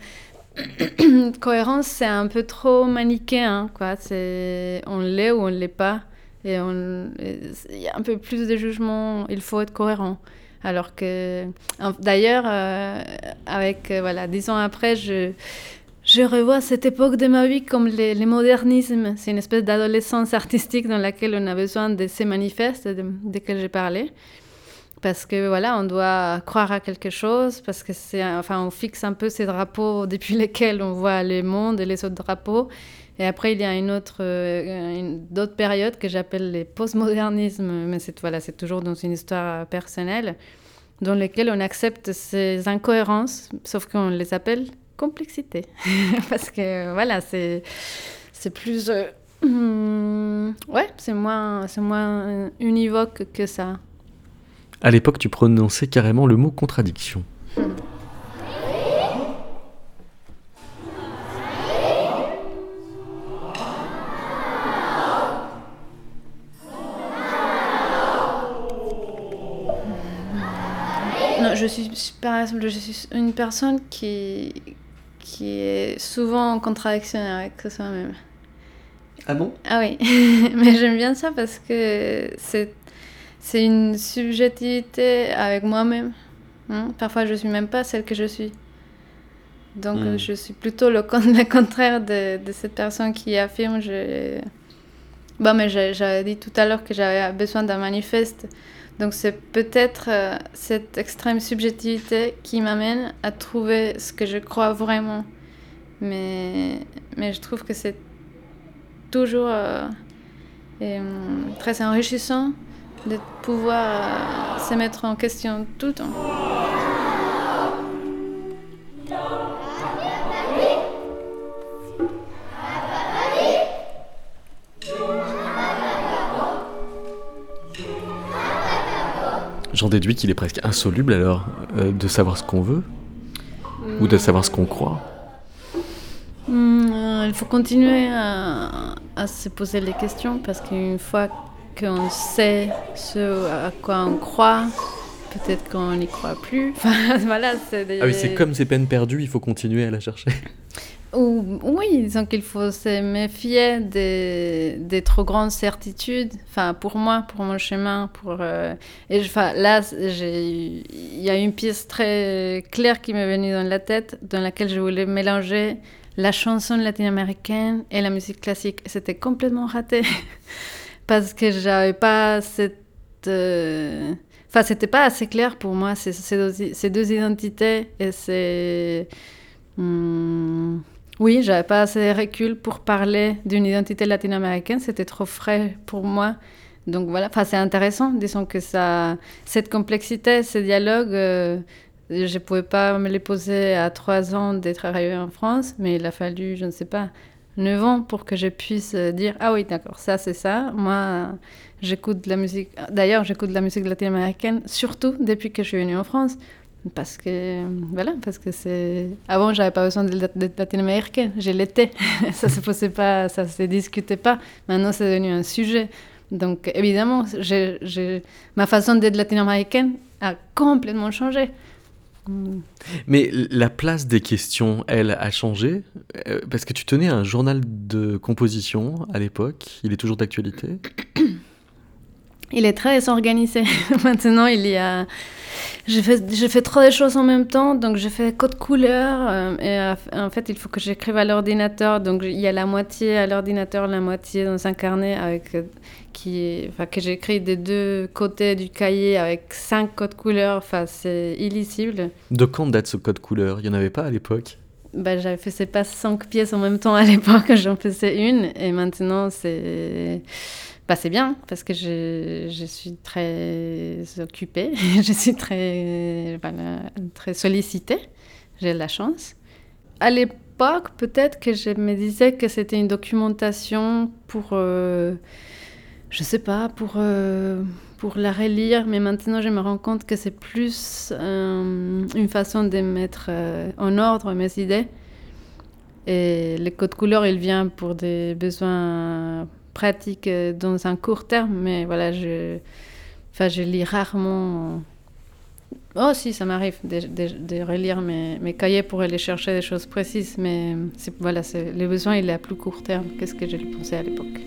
cohérence, c'est un peu trop manichéen, quoi. C'est on l'est ou on l'est pas, et on, et il y a un peu plus de jugement. Il faut être cohérent. Alors que, d'ailleurs, euh, avec euh, voilà, dix ans après, je je revois cette époque de ma vie comme les modernismes. C'est une espèce d'adolescence artistique dans laquelle on a besoin de ces manifestes de, desquels j'ai parlé parce que voilà, on doit croire à quelque chose, parce que c'est, enfin, on fixe un peu ces drapeaux depuis lesquels on voit le monde et les autres drapeaux. Et après, il y a une autre, euh, une, d'autres périodes que j'appelle les postmodernismes, mais c'est voilà, c'est toujours dans une histoire personnelle, dans lesquelles on accepte ces incohérences, sauf qu'on les appelle complexité, parce que voilà, c'est, c'est plus, euh, hum, ouais, c'est moins, c'est moins univoque que ça. À l'époque, tu prononçais carrément le mot contradiction. Exemple, je suis une personne qui qui est souvent en contradiction avec soi-même. Ah bon? Ah oui, mais j'aime bien ça parce que c'est c'est une subjectivité avec moi-même. hein. Parfois, je suis même pas celle que je suis. Donc, Mm. euh, je suis plutôt le, con- le contraire de, de cette personne qui affirme. Je... Bon, mais j'avais dit tout à l'heure que j'avais besoin d'un manifeste. Donc, c'est peut-être euh, cette extrême subjectivité qui m'amène à trouver ce que je crois vraiment. Mais, mais je trouve que c'est toujours euh, hum, très enrichissant de pouvoir euh, se mettre en question tout le temps. J'en déduis qu'il est presque insoluble alors euh, de savoir ce qu'on veut ou de savoir ce qu'on croit. Hum, euh, il faut continuer à, à se poser les questions parce qu'une fois qu'on sait ce à quoi on croit, peut-être qu'on n'y croit plus. Enfin, voilà, des... Ah oui, c'est comme ces peines perdues, il faut continuer à la chercher. Ou- oui, disons qu'il faut se méfier des, des trop grandes certitudes. Enfin, pour moi, pour mon chemin, pour euh, et enfin, là, il y a une pièce très claire qui m'est venue dans la tête, dans laquelle je voulais mélanger la chanson latino-américaine et la musique classique. C'était complètement raté parce que j'avais pas cette euh, Enfin, c'était pas assez clair pour moi, ces, ces deux, ces deux identités et c'est. Hmm, oui, j'avais pas assez de recul pour parler d'une identité latino-américaine, c'était trop frais pour moi. Donc voilà, enfin, c'est intéressant, disons que ça, cette complexité, ces dialogues, euh, je pouvais pas me les poser à trois ans d'être arrivée en France, mais il a fallu, je ne sais pas, neuf ans pour que je puisse euh, dire ah oui, d'accord, ça c'est ça. Moi, j'écoute de la musique. D'ailleurs, j'écoute de la musique latino-américaine surtout depuis que je suis venue en France. Parce que, voilà, parce que c'est... Avant, j'avais pas besoin d'être latino-américaine, je l'étais. ça se posait pas, ça se discutait pas. Maintenant, c'est devenu un sujet. Donc, évidemment, ma façon d'être latino-américaine a complètement changé. Mm. Mais la place des questions, elle, a changé? Euh, Parce que tu tenais un journal de composition à l'époque, il est toujours d'actualité? Il est très organisé. Maintenant, il y a. Je fais trop de choses en même temps, donc je fais code couleur. euh, et euh, en fait, il faut que j'écrive à l'ordinateur. Donc, il y a la moitié à l'ordinateur, la moitié dans un carnet avec, euh, qui enfin, que j'écris des deux côtés du cahier avec cinq codes couleurs. Enfin, c'est illisible. De quand date ce code couleur? Il n'y en avait pas à l'époque? Bah, j'avais fait pas cinq pièces en même temps à l'époque, j'en faisais une. Et maintenant, c'est. Bah, c'est bien, parce que je, suis très occupée, je suis très, très sollicitée. J'ai la chance. À l'époque, peut-être que je me disais que c'était une documentation pour. euh, je sais pas, pour, euh, pour la relire, mais maintenant je me rends compte que c'est plus euh, une façon de mettre euh, en ordre mes idées. Et le code couleur, il vient pour des besoins pratiques euh, dans un court terme, mais voilà, je, enfin, je lis rarement. Oh, si, ça m'arrive de, relire mes, cahiers pour aller chercher des choses précises, mais voilà, le besoin, il est à plus court terme que ce que je pensais à l'époque.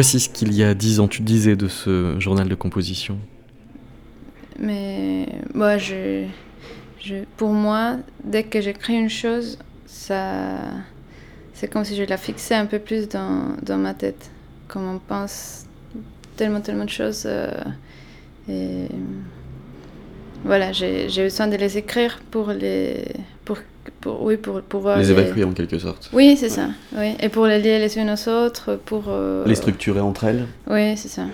Voici ce qu'il y a dix ans, tu disais de ce journal de composition. Mais moi, je, pour moi, dès que j'écris une chose, ça, c'est comme si je la fixais un peu plus dans, dans ma tête. Comme on pense tellement, tellement de choses. euh, et voilà, j'ai besoin de les écrire pour les. Pour, oui, pour pouvoir. Les évacuer en quelque sorte. Oui, c'est ça. Oui. Et pour les lier les unes aux autres, pour. euh, Les structurer entre elles. oui, c'est ça.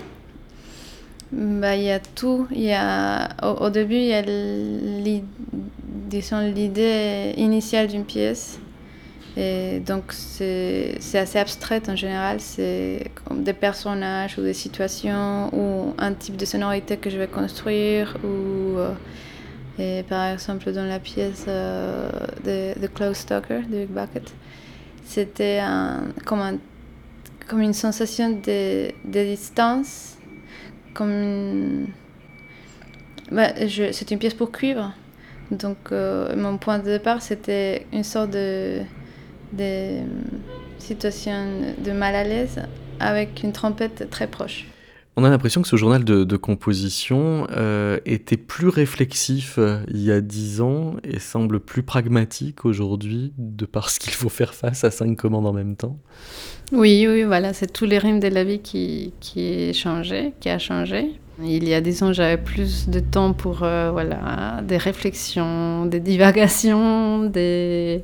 Bah, il y a tout. Il y a, au, au début, il y a l'idée initiale d'une pièce. Et donc, c'est c'est assez abstrait en général. C'est comme des personnages ou des situations ou un type de sonorité que je vais construire. Ou, euh, et par exemple, dans la pièce euh, de, de Klaus Stalker, de Big Bucket, c'était un, comme, un, comme une sensation de, de distance comme une... Bah, c'est une pièce pour cuivre. Donc, euh, mon point de départ, c'était une sorte de, de situation de mal à l'aise avec une trompette très proche. On a l'impression que ce journal de, composition euh, était plus réflexif euh, il y a dix ans et semble plus pragmatique aujourd'hui, de par ce qu'il faut faire face à cinq commandes en même temps. Oui, oui, voilà, c'est tous les rimes de la vie qui, qui est changé, qui a changé. Il y a dix ans, j'avais plus de temps pour euh, voilà, des réflexions, des divagations, des...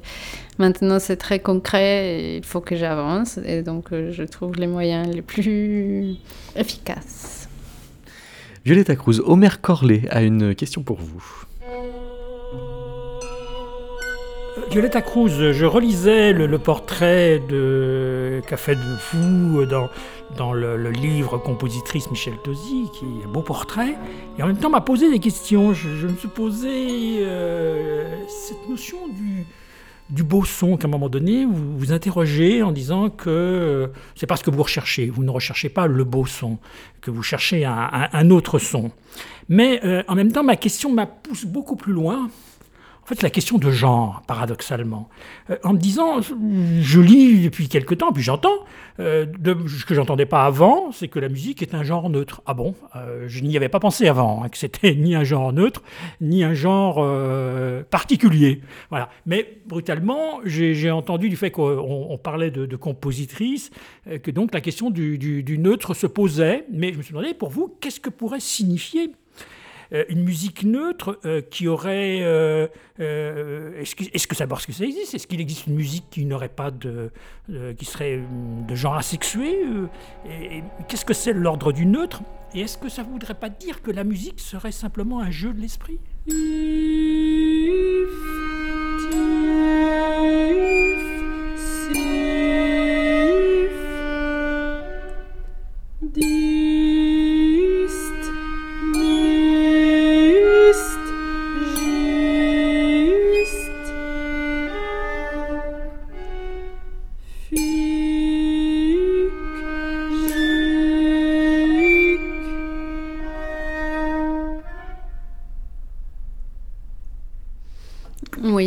Maintenant, c'est très concret et il faut que j'avance. Et donc, euh, je trouve les moyens les plus efficaces. Violetta Cruz, Omer Corlet a une question pour vous. Violetta Cruz, je relisais le, le portrait de qu'a fait de vous dans, dans le, le livre Compositrice Michel Tosi, qui est un beau portrait, et en même temps m'a posé des questions. Je, je me suis posé euh, cette notion du, du beau son qu'à un moment donné, vous vous interrogez en disant que euh, c'est pas ce que vous recherchez. Vous ne recherchez pas le beau son, que vous cherchez un, un- autre son. Mais euh, en même temps, ma question m'a poussé beaucoup plus loin. En fait, la question de genre, paradoxalement. Euh, en me disant, je lis depuis quelque temps, puis j'entends, euh, ce que j'entendais pas avant, c'est que la musique est un genre neutre. Ah bon? Euh, Je n'y avais pas pensé avant, hein, que c'était ni un genre neutre, ni un genre particulier. Voilà. Mais brutalement, j'ai entendu du fait qu'on on parlait de, compositrice, que donc la question du, du- neutre se posait. Mais je me suis demandé, pour vous, qu'est-ce que pourrait signifier une musique neutre euh, qui aurait. euh, euh, est-ce que, ça, que ça existe? Est-ce qu'il existe une musique qui n'aurait pas de. euh, qui serait euh, de genre asexué euh, Qu'est-ce que c'est l'ordre du neutre? Et est-ce que ça voudrait pas dire que la musique serait simplement un jeu de l'esprit?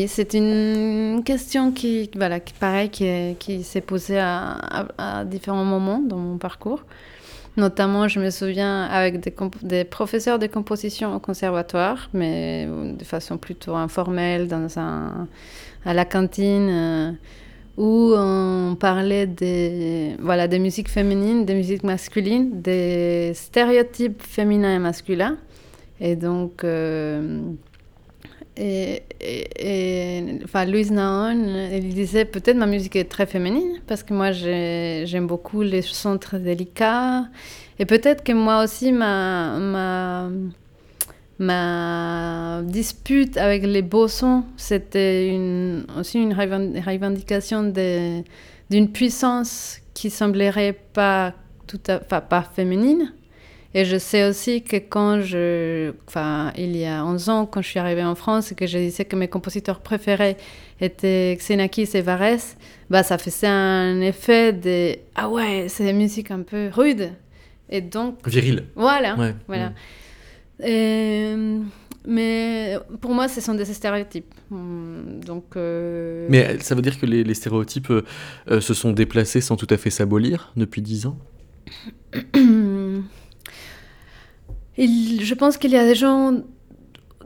C'est une question qui, voilà, qui, pareil, qui, s'est posée à, différents moments dans mon parcours. Notamment, je me souviens avec des, professeurs de composition au conservatoire, mais de façon plutôt informelle, dans un, à la cantine, euh, où on parlait des, voilà, des musiques féminines, des musiques masculines, des stéréotypes féminins et masculins. Et donc, euh, et, enfin, Louise Naon, elle disait peut-être ma musique est très féminine parce que moi j'aime beaucoup les sons très délicats. Et peut-être que moi aussi ma, ma, ma dispute avec les beaux sons c'était aussi une revendication d'une puissance qui semblerait pas tout à, enfin, pas féminine et je sais aussi que quand je. Enfin, il y a 11 ans, quand je suis arrivée en France et que je disais que mes compositeurs préférés étaient Xenakis et Varese, bah, ça faisait un effet de. Ah ouais, c'est une musique un peu rude. Et donc. Viril. Voilà. Ouais. voilà. Mmh. Et, mais pour moi, ce sont des stéréotypes. Donc, euh... Mais ça veut dire que les, les stéréotypes euh, se sont déplacés sans tout à fait s'abolir depuis 10 ans Il, je pense qu'il y a des gens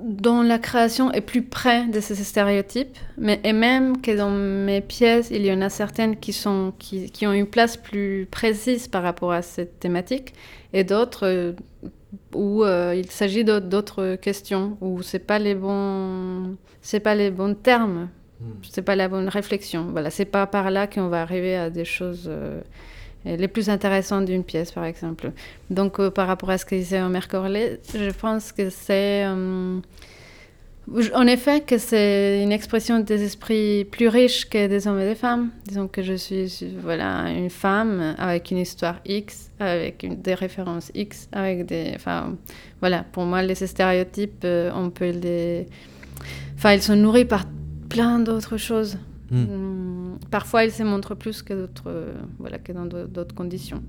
dont la création est plus près de ces stéréotypes, mais et même que dans mes pièces, il y en a certaines qui, sont, qui, qui ont une place plus précise par rapport à cette thématique, et d'autres euh, où euh, il s'agit d'autres questions, où c'est pas les bons, c'est pas les bons termes, hmm. c'est pas la bonne réflexion. Voilà, c'est pas par là qu'on va arriver à des choses. Euh, les plus intéressantes d'une pièce, par exemple. Donc, euh, par rapport à ce que disait Omer Corlet, je pense que c'est... Euh, en effet, que c'est une expression des esprits plus riches que des hommes et des femmes. Disons que je suis voilà, une femme avec une histoire X, avec des références X, avec des... Enfin, voilà, pour moi, les stéréotypes, euh, on peut les... Enfin, ils sont nourris par plein d'autres choses. Mm. Parfois, il se montre plus que, euh, voilà, que dans d'autres conditions.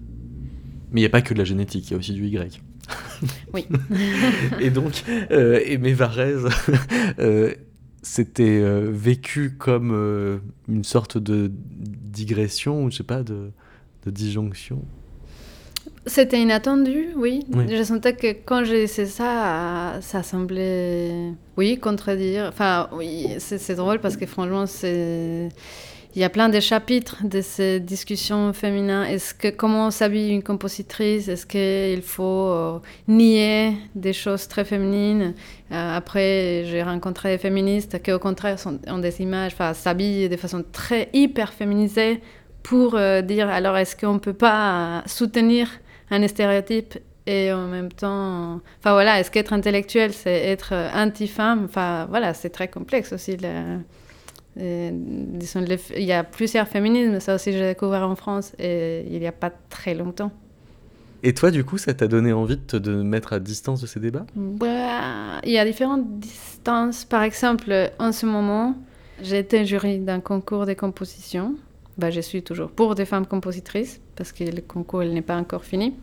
Mais il n'y a pas que de la génétique, il y a aussi du Y. oui. et donc, euh, Aimé Varese, euh, c'était euh, vécu comme une sorte de digression, ou je sais pas, de, de disjonction c'était inattendu, oui. oui. Je sentais que quand j'ai dit ça, ça semblait, oui, contredire. Enfin, oui, c'est drôle parce que franchement, c'est il y a plein de chapitres de ces discussions féminines. Est-ce que comment s'habille une compositrice? Est-ce qu'il faut euh, nier des choses très féminines? Euh, Après, j'ai rencontré des féministes qui, au contraire, sont, ont des images, enfin, s'habillent de façon très hyper féminisée pour euh, dire alors est-ce qu'on peut pas soutenir un stéréotype et en même temps, enfin voilà, est-ce qu'être intellectuel, c'est être anti-femme? Enfin voilà, c'est très complexe aussi. Le, et, disons, le, il y a plusieurs féminismes, ça aussi j'ai découvert en France et il n'y a pas très longtemps. Et toi, du coup, ça t'a donné envie de te mettre à distance de ces débats? Bah, Il y a différentes distances. Par exemple, en ce moment, j'ai été jury d'un concours de composition. Bah, je suis toujours pour des femmes compositrices parce que le concours n'est pas encore fini.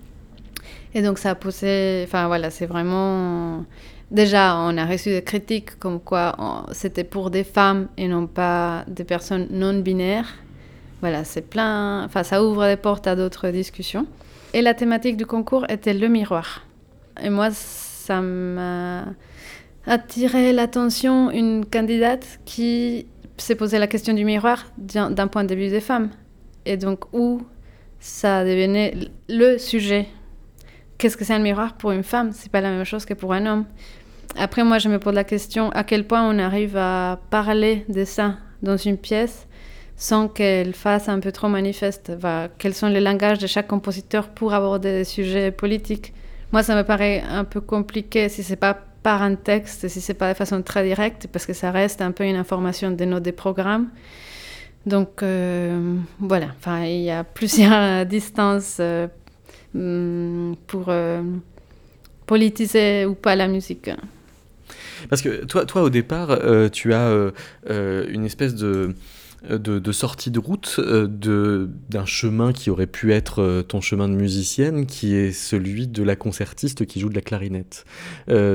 Et donc ça a posé, enfin voilà, c'est vraiment... Déjà, on a reçu des critiques comme quoi c'était pour des femmes et non pas des personnes non binaires. Voilà, c'est plein, enfin ça ouvre des portes à d'autres discussions. Et la thématique du concours était le miroir. Et moi, ça m'a attiré l'attention une candidate qui s'est posé la question du miroir d'un point de vue des femmes. Et donc, où ça devenait le sujet? Qu'est-ce que c'est un miroir pour une femme? C'est pas la même chose que pour un homme. Après, moi, je me pose la question à quel point on arrive à parler de ça dans une pièce sans qu'elle fasse un peu trop manifeste? Quels sont les langages de chaque compositeur pour aborder des sujets politiques? Moi, ça me paraît un peu compliqué si c'est pas par un texte, si c'est pas de façon très directe, parce que ça reste un peu une information de nos des programmes. Donc euh, voilà, enfin, il y a plusieurs distances euh, mm, pour euh, politiser ou pas la musique. Parce que toi, toi au départ, tu as une espèce de de, sortie de route de, d'un chemin qui aurait pu être ton chemin de musicienne, qui est celui de la concertiste qui joue de la clarinette.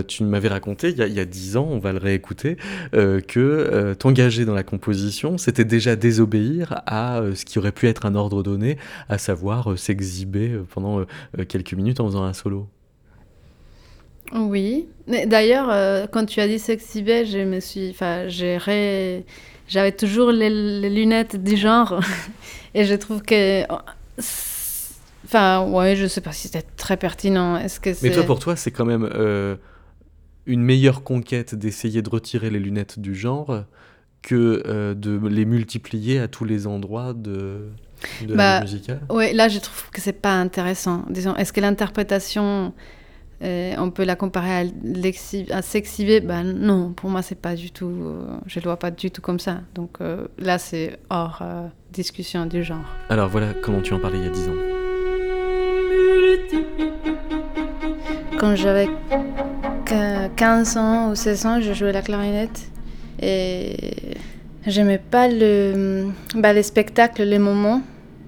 tu m'avais raconté il y, a, dix ans, on va le réécouter, que t'engager dans la composition, c'était déjà désobéir à ce qui aurait pu être un ordre donné, à savoir s'exhiber pendant quelques minutes en faisant un solo. Oui. D'ailleurs, euh, quand tu as dit beige, je me suis, enfin, j'ai j'avais toujours les, lunettes du genre, et je trouve que, enfin, ouais, je sais pas si c'était très pertinent. Est-ce que Mais toi, pour toi, c'est quand même euh, une meilleure conquête d'essayer de retirer les lunettes du genre que euh, de les multiplier à tous les endroits de. De bah, la musicale? Oui, là je trouve que c'est pas intéressant. Disons, est-ce que l'interprétation euh, on peut la comparer à, à s'exhiber Ben non, pour moi, c'est pas du tout. Euh, je le vois pas du tout comme ça. Donc euh, là, c'est hors discussion du genre. Alors voilà comment tu en parlais il y a 10 ans. Quand j'avais 15 ans ou 16 ans, je jouais la clarinette. Et j'aimais pas le, bah, les spectacles, les moments.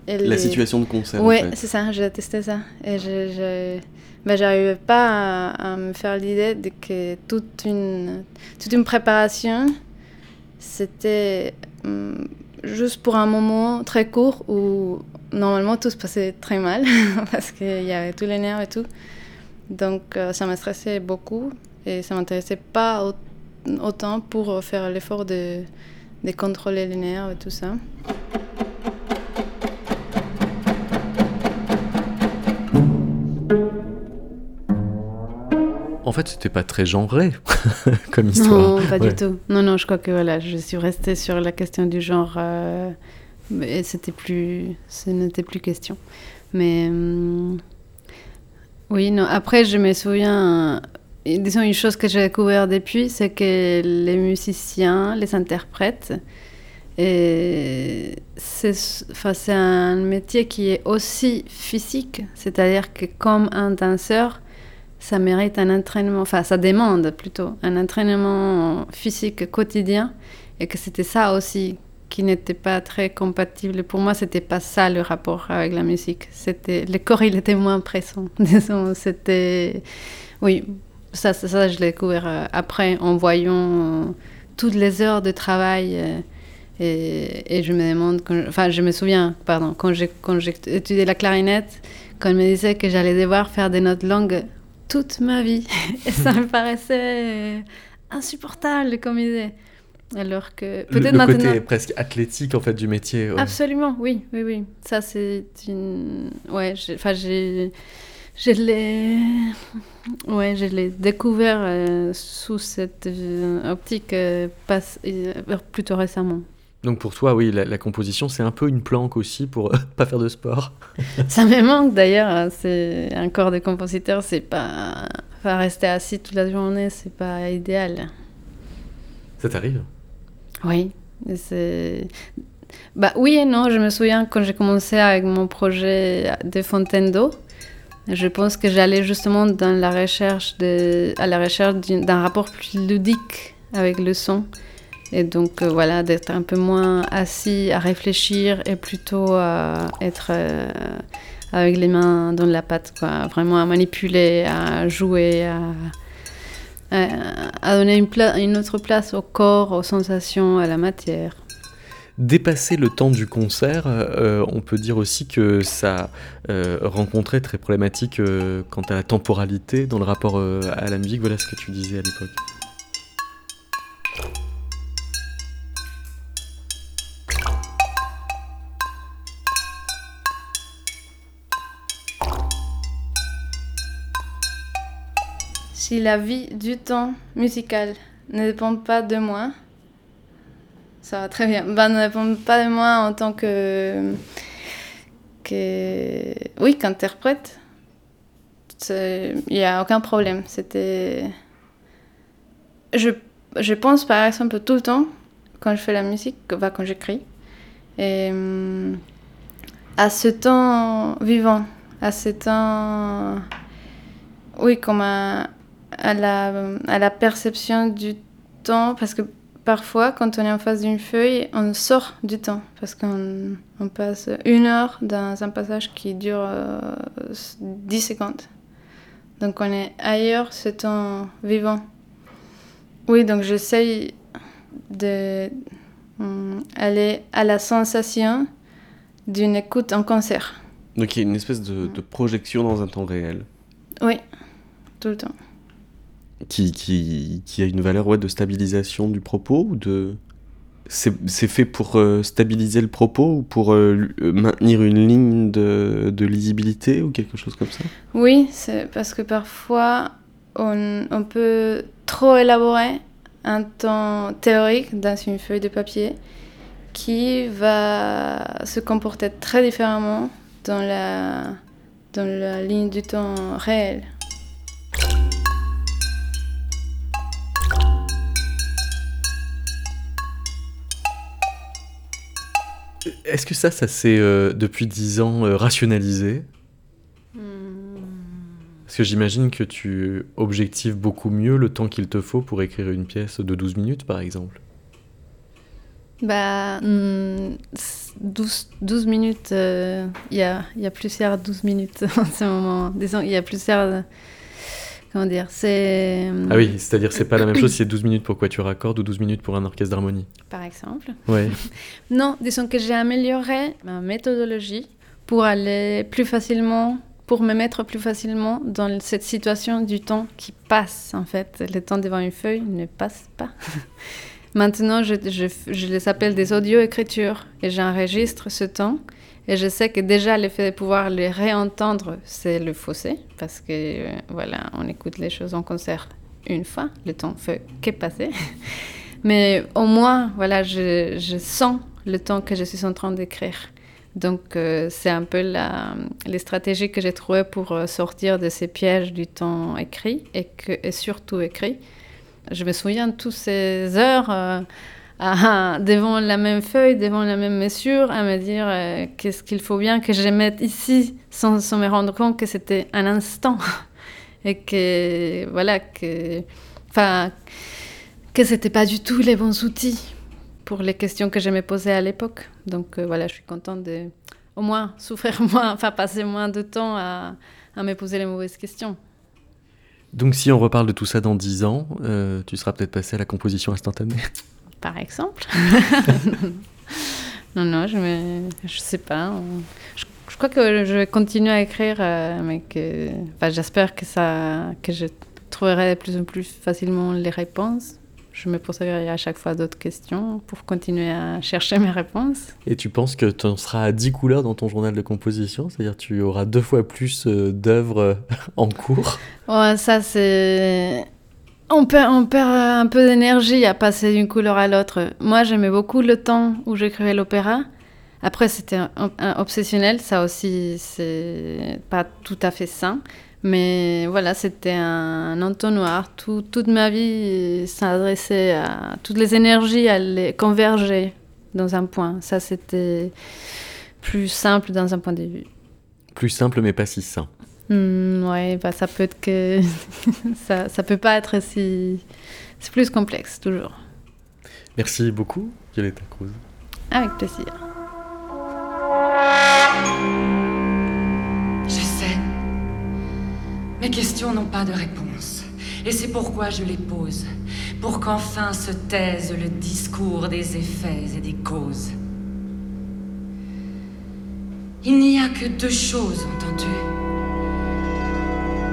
la situation de concert. Oui, c'est ça, j'ai testé ça. Et je j'arrivais pas à, me faire l'idée que toute une, toute une préparation, c'était hum, juste pour un moment très court où normalement tout se passait très mal parce qu'il y avait tous les nerfs et tout. Donc euh, ça me stressait beaucoup et ça m'intéressait pas autant pour faire l'effort de, de contrôler les nerfs et tout ça. En fait, c'était pas très genré comme histoire. Non, pas du tout. Non, non, je crois que voilà, je suis restée sur la question du genre. Euh, et c'était plus, ce n'était plus question. Mais hum, oui, non. Après, je me souviens. disons une chose que j'ai découvert depuis, c'est que les musiciens, les interprètes, et c'est, c'est un métier qui est aussi physique, c'est-à-dire que comme un danseur, ça mérite un entraînement, enfin ça demande plutôt un entraînement physique quotidien et que c'était ça aussi qui n'était pas très compatible. Pour moi, c'était pas ça le rapport avec la musique. C'était le corps, il était moins pressant. C'était oui, ça, ça, je l'ai découvert euh, après en voyant euh, toutes les heures de travail. Euh, et, je me demande, enfin, je me souviens, pardon, quand j'ai étudié la clarinette, quand me disait que j'allais devoir faire des notes longues toute ma vie. Et ça me paraissait insupportable comme idée. Alors que peut-être le, le côté presque athlétique en fait du métier. Absolument, oui, oui, oui. Ça c'est une, ouais, enfin j'ai, je l'ai, ouais, je l'ai découvert euh, sous cette euh, optique euh, plutôt récemment. Donc pour toi, oui, la, composition, c'est un peu une planque aussi pour pas faire de sport. Ça me manque d'ailleurs. Hein, c'est un corps de compositeur, c'est pas, enfin, rester assis toute la journée, c'est pas idéal. Ça t'arrive? Oui, c'est. Bah oui et non. Je me souviens quand j'ai commencé avec mon projet de fontaine d'eau. Je pense que j'allais justement dans la recherche de, à la recherche d'un rapport plus ludique avec le son. Et donc euh, voilà, d'être un peu moins assis à réfléchir et plutôt à être euh, avec les mains dans la pâte, quoi. Vraiment à manipuler, à jouer, à, donner une, autre place au corps, aux sensations, à la matière. Dépasser le temps du concert, euh, on peut dire aussi que ça rencontrait très problématique quant à la temporalité dans le rapport à la musique. Voilà ce que tu disais à l'époque. Si la vie du temps musical ne dépend pas de moi, ça va très bien. Ben, ne dépend pas de moi en tant que. que oui, qu'interprète. Il n'y a aucun problème. C'était. Je, je pense par exemple tout le temps, quand je fais la musique, quand j'écris, et, hum, à ce temps vivant, à ce temps. Oui, comme un, à la, à la perception du temps, parce que parfois, quand on est en face d'une feuille, on sort du temps parce qu'on on passe une heure dans un passage qui dure euh, 10 secondes. Donc on est ailleurs, ce temps vivant. Oui, donc j'essaye d'aller à la sensation d'une écoute en concert. Donc il y a une espèce de, de projection dans un temps réel. Oui, tout le temps. Qui, qui, qui a une valeur ouais, de stabilisation du propos ou de... C'est fait pour euh, stabiliser le propos ou pour euh, maintenir une ligne de, de, lisibilité ou quelque chose comme ça? Oui, c'est parce que parfois on, on, peut trop élaborer un temps théorique dans une feuille de papier qui va se comporter très différemment dans la, dans la ligne du temps réel. Est-ce que ça, ça s'est euh, depuis dix ans euh, rationalisé hmm. Parce que j'imagine que tu objectives beaucoup mieux le temps qu'il te faut pour écrire une pièce de 12 minutes, par exemple. Bah, 12, hmm, 12 minutes, il euh, y, a, y a plusieurs 12 minutes en ce moment. Disons, il y a plusieurs comment dire, c'est... Ah oui, c'est-à-dire c'est pas la même chose si c'est 12 minutes pour quoi tu raccordes ou 12 minutes pour un orchestre d'harmonie. Par exemple. Ouais. non, disons que j'ai amélioré ma méthodologie pour aller plus facilement, pour me mettre plus facilement dans cette situation du temps qui passe, en fait. Le temps devant une feuille ne passe pas. Maintenant, je, je, je les appelle des audio-écritures et j'enregistre ce temps et je sais que déjà, le fait de pouvoir les réentendre, c'est le fossé, parce que euh, voilà, on écoute les choses en concert une fois, le temps fait que passer. Mais au moins, voilà, je, je, sens le temps que je suis en train d'écrire. Donc, euh, c'est un peu la, les stratégies que j'ai trouvées pour euh, sortir de ces pièges du temps écrit et, que, et surtout écrit. Je me souviens de toutes ces heures. À, devant la même feuille, devant la même mesure, à me dire euh, qu'est-ce qu'il faut bien que je mette ici, sans, sans me rendre compte que c'était un instant et que voilà que, enfin, que c'était pas du tout les bons outils pour les questions que je me posais à l'époque. Donc euh, voilà, je suis contente de au moins souffrir moins, enfin passer moins de temps à, à me poser les mauvaises questions. Donc si on reparle de tout ça dans 10 ans, euh, tu seras peut-être passé à la composition instantanée par exemple. non, non, je ne je sais pas. Je, je, crois que je vais continuer à écrire, euh, mais que enfin, j'espère que, ça, que je trouverai de plus en plus facilement les réponses. Je me poserai à chaque fois d'autres questions pour continuer à chercher mes réponses. Et tu penses que tu en seras à 10 couleurs dans ton journal de composition? C'est-à-dire tu auras deux fois plus euh, d'œuvres en cours? Ouais, ça c'est on perd, un peu d'énergie à passer d'une couleur à l'autre. Moi, j'aimais beaucoup le temps où j'écrivais l'opéra. Après, c'était obsessionnel. Ça aussi, c'est pas tout à fait sain. Mais voilà, c'était un, entonnoir. Tout, toute ma vie s'adressait à. Toutes les énergies allaient converger dans un point. Ça, c'était plus simple dans un point de vue. Plus simple, mais pas si sain. Mmh, ouais, bah, ça peut être que ça, ça peut pas être si c'est plus complexe toujours. Merci beaucoup, Violetta Cruz. Avec plaisir. Je sais. Mes questions n'ont pas de réponse. Et c'est pourquoi je les pose. Pour qu'enfin se taise le discours des effets et des causes. Il n'y a que deux choses, entends-tu?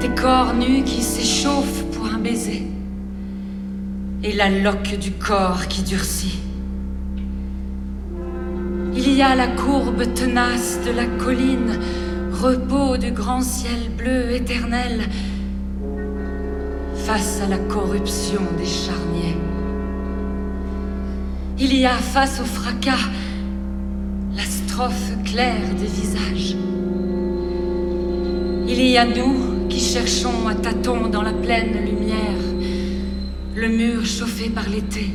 Tes corps nus qui s'échauffent pour un baiser, et la loque du corps qui durcit. Il y a la courbe tenace de la colline, repos du grand ciel bleu éternel, face à la corruption des charniers. Il y a face au fracas la strophe claire des visages. Il y a nous qui cherchons à tâtons dans la pleine lumière le mur chauffé par l'été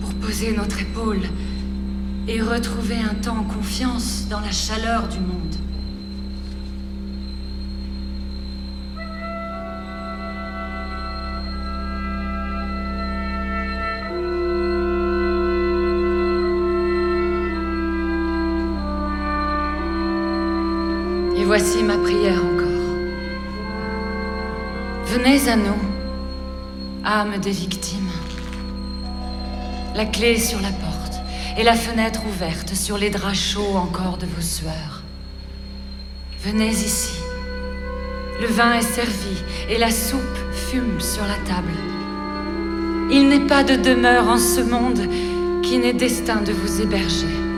pour poser notre épaule et retrouver un temps confiance dans la chaleur du monde. Et voici ma prière Venez à nous, âme des victimes. La clé sur la porte et la fenêtre ouverte sur les draps chauds encore de vos sueurs. Venez ici. Le vin est servi et la soupe fume sur la table. Il n'est pas de demeure en ce monde qui n'ait destin de vous héberger.